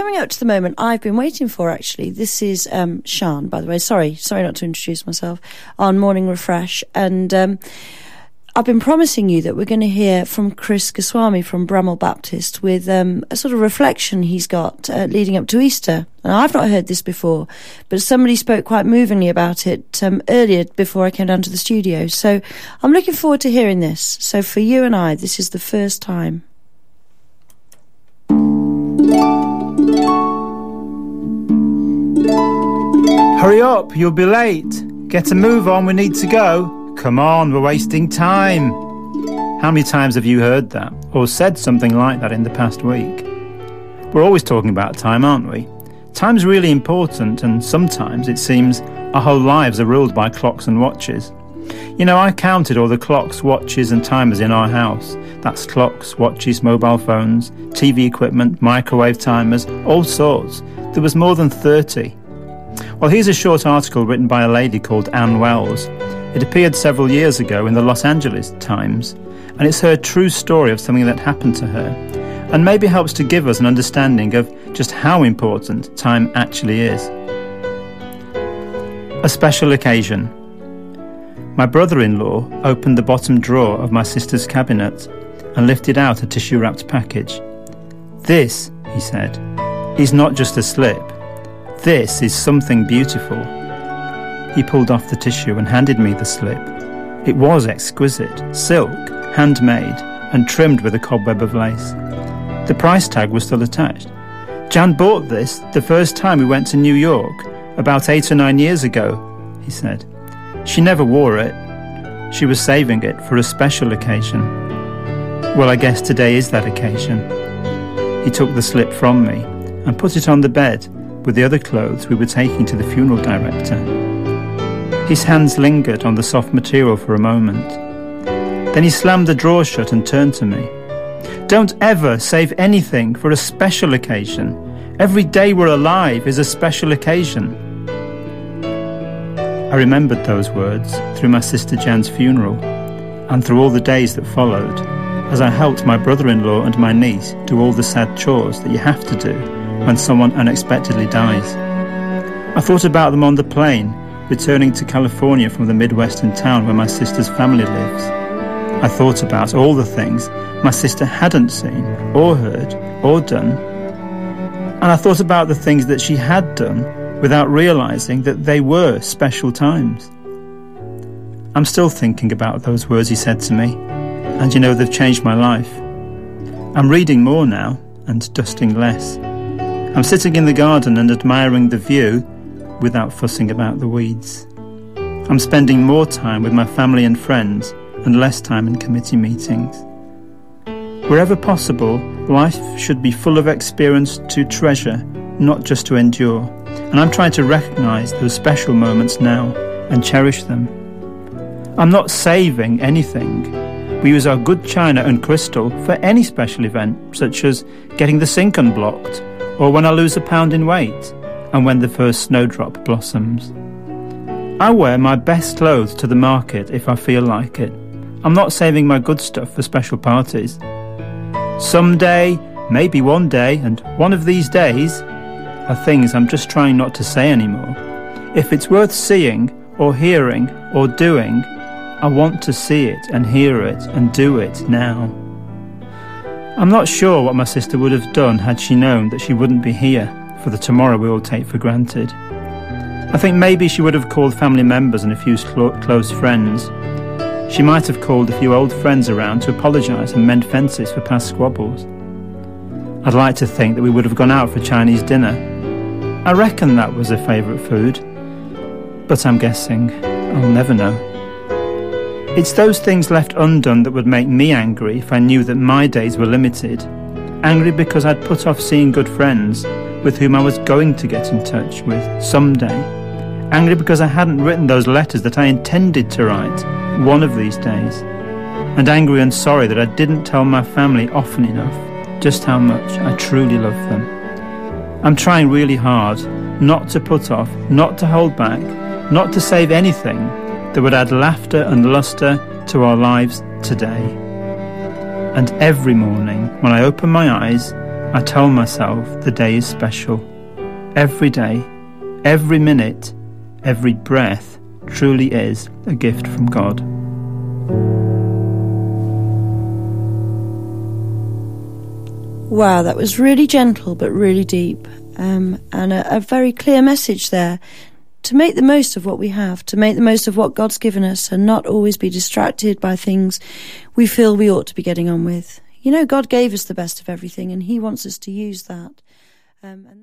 coming up to the moment I've been waiting for, actually. This is um, Shan, by the way. Sorry, sorry not to introduce myself on Morning Refresh. And um, I've been promising you that we're going to hear from Chris Goswami from Bramhall Baptist with um, a sort of reflection he's got uh, leading up to Easter. And I've not heard this before, but somebody spoke quite movingly about it um, earlier before I came down to the studio. So I'm looking forward to hearing this. So for you and I, this is the first time. Hurry up, you'll be late. Get a move on, we need to go. Come on, we're wasting time. How many times have you heard that or said something like that in the past week? We're always talking about time, aren't we? Time's really important, and sometimes it seems our whole lives are ruled by clocks and watches. You know, I counted all the clocks, watches, and timers in our house. That's clocks, watches, mobile phones, TV equipment, microwave timers, all sorts. There was more than 30. Well, here's a short article written by a lady called Anne Wells. It appeared several years ago in the Los Angeles Times, and it's her true story of something that happened to her, and maybe helps to give us an understanding of just how important time actually is. A special occasion. My brother in law opened the bottom drawer of my sister's cabinet and lifted out a tissue wrapped package. This, he said, is not just a slip. This is something beautiful. He pulled off the tissue and handed me the slip. It was exquisite, silk, handmade, and trimmed with a cobweb of lace. The price tag was still attached. Jan bought this the first time we went to New York, about eight or nine years ago, he said. She never wore it. She was saving it for a special occasion. Well, I guess today is that occasion. He took the slip from me and put it on the bed with the other clothes we were taking to the funeral director. His hands lingered on the soft material for a moment. Then he slammed the drawer shut and turned to me. Don't ever save anything for a special occasion. Every day we're alive is a special occasion. I remembered those words through my sister Jan's funeral and through all the days that followed as I helped my brother in law and my niece do all the sad chores that you have to do when someone unexpectedly dies. I thought about them on the plane returning to California from the Midwestern town where my sister's family lives. I thought about all the things my sister hadn't seen, or heard, or done. And I thought about the things that she had done without realizing that they were special times. I'm still thinking about those words he said to me, and you know they've changed my life. I'm reading more now and dusting less. I'm sitting in the garden and admiring the view without fussing about the weeds. I'm spending more time with my family and friends and less time in committee meetings. Wherever possible, life should be full of experience to treasure, not just to endure. And I'm trying to recognize those special moments now and cherish them. I'm not saving anything. We use our good china and crystal for any special event, such as getting the sink unblocked, or when I lose a pound in weight, and when the first snowdrop blossoms. I wear my best clothes to the market if I feel like it. I'm not saving my good stuff for special parties. Someday, maybe one day, and one of these days are things I'm just trying not to say anymore. If it's worth seeing, or hearing, or doing, I want to see it and hear it and do it now. I'm not sure what my sister would have done had she known that she wouldn't be here for the tomorrow we all take for granted. I think maybe she would have called family members and a few close friends. She might have called a few old friends around to apologise and mend fences for past squabbles. I'd like to think that we would have gone out for Chinese dinner. I reckon that was her favourite food, but I'm guessing I'll never know. It's those things left undone that would make me angry if I knew that my days were limited. Angry because I'd put off seeing good friends with whom I was going to get in touch with someday. Angry because I hadn't written those letters that I intended to write one of these days. And angry and sorry that I didn't tell my family often enough just how much I truly love them. I'm trying really hard not to put off, not to hold back, not to save anything that would add laughter and lustre to our lives today. And every morning when I open my eyes, I tell myself the day is special. Every day, every minute, every breath truly is a gift from God. Wow, that was really gentle but really deep, um, and a, a very clear message there. To make the most of what we have, to make the most of what God's given us, and not always be distracted by things we feel we ought to be getting on with. You know, God gave us the best of everything, and He wants us to use that. Um, and